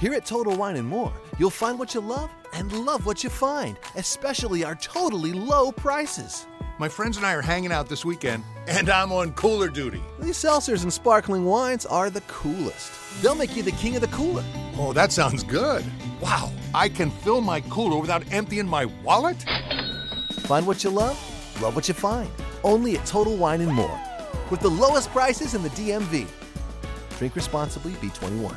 Here at Total Wine and More, you'll find what you love and love what you find, especially our totally low prices. My friends and I are hanging out this weekend, and I'm on cooler duty. These seltzers and sparkling wines are the coolest. They'll make you the king of the cooler. Oh, that sounds good. Wow, I can fill my cooler without emptying my wallet? Find what you love, love what you find. Only at Total Wine and More. With the lowest prices in the DMV. Drink responsibly, B21.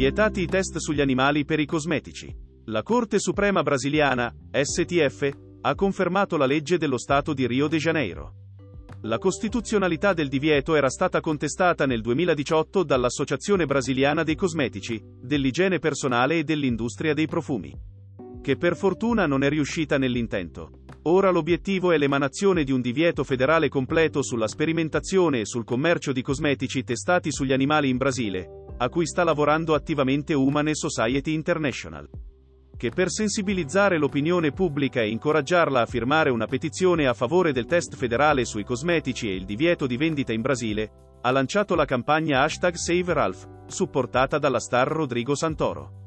Vietati i test sugli animali per i cosmetici. La Corte Suprema brasiliana, STF, ha confermato la legge dello Stato di Rio de Janeiro. La costituzionalità del divieto era stata contestata nel 2018 dall'Associazione brasiliana dei cosmetici, dell'igiene personale e dell'industria dei profumi. Che per fortuna non è riuscita nell'intento. Ora l'obiettivo è l'emanazione di un divieto federale completo sulla sperimentazione e sul commercio di cosmetici testati sugli animali in Brasile, a cui sta lavorando attivamente Humane Society International. Che per sensibilizzare l'opinione pubblica e incoraggiarla a firmare una petizione a favore del test federale sui cosmetici e il divieto di vendita in Brasile, ha lanciato la campagna hashtag Save Ralph, supportata dalla star Rodrigo Santoro.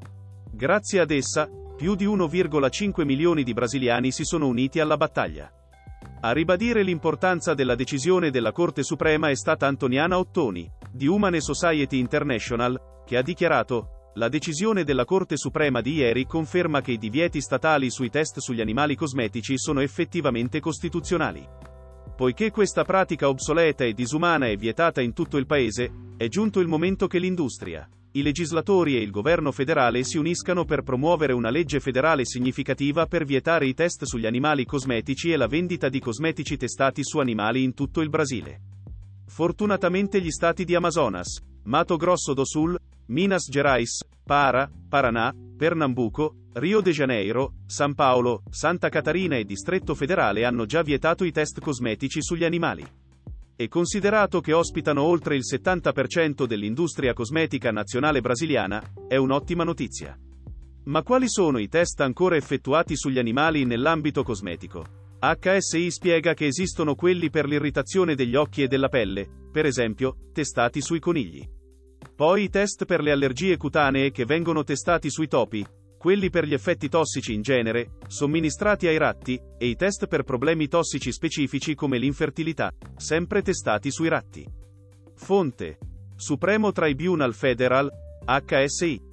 Grazie ad essa, più di 1,5 milioni di brasiliani si sono uniti alla battaglia. A ribadire l'importanza della decisione della Corte Suprema è stata Antoniana Ottoni, di Humane Society International, che ha dichiarato, la decisione della Corte Suprema di ieri conferma che i divieti statali sui test sugli animali cosmetici sono effettivamente costituzionali. Poiché questa pratica obsoleta e disumana è vietata in tutto il paese, è giunto il momento che l'industria, i legislatori e il governo federale si uniscano per promuovere una legge federale significativa per vietare i test sugli animali cosmetici e la vendita di cosmetici testati su animali in tutto il Brasile. Fortunatamente gli stati di Amazonas, Mato Grosso do Sul, Minas Gerais, Para, Paraná, Pernambuco, Rio de Janeiro, San Paolo, Santa Catarina e Distretto Federale hanno già vietato i test cosmetici sugli animali. E considerato che ospitano oltre il 70% dell'industria cosmetica nazionale brasiliana, è un'ottima notizia. Ma quali sono i test ancora effettuati sugli animali nell'ambito cosmetico? HSI spiega che esistono quelli per l'irritazione degli occhi e della pelle, per esempio, testati sui conigli. Poi i test per le allergie cutanee che vengono testati sui topi, quelli per gli effetti tossici in genere, somministrati ai ratti, e i test per problemi tossici specifici come l'infertilità, sempre testati sui ratti. Fonte. Supremo Tribunal Federal, HSI.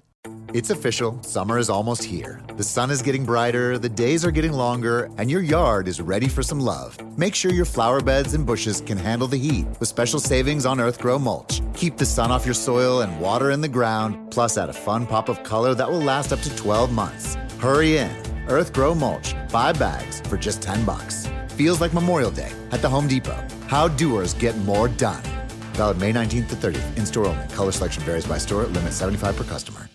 It's official, summer is almost here. The sun is getting brighter, the days are getting longer, and your yard is ready for some love. Make sure your flower beds and bushes can handle the heat with special savings on Earthgrow mulch. Keep the sun off your soil and water in the ground, plus add a fun pop of color that will last up to 12 months. Hurry in. Earthgrow mulch, 5 bags for just 10 bucks. Feels like Memorial Day at the Home Depot. How doers get more done. Valid May 19th to 30th. In store only. Color selection varies by store. Limit 75 per customer.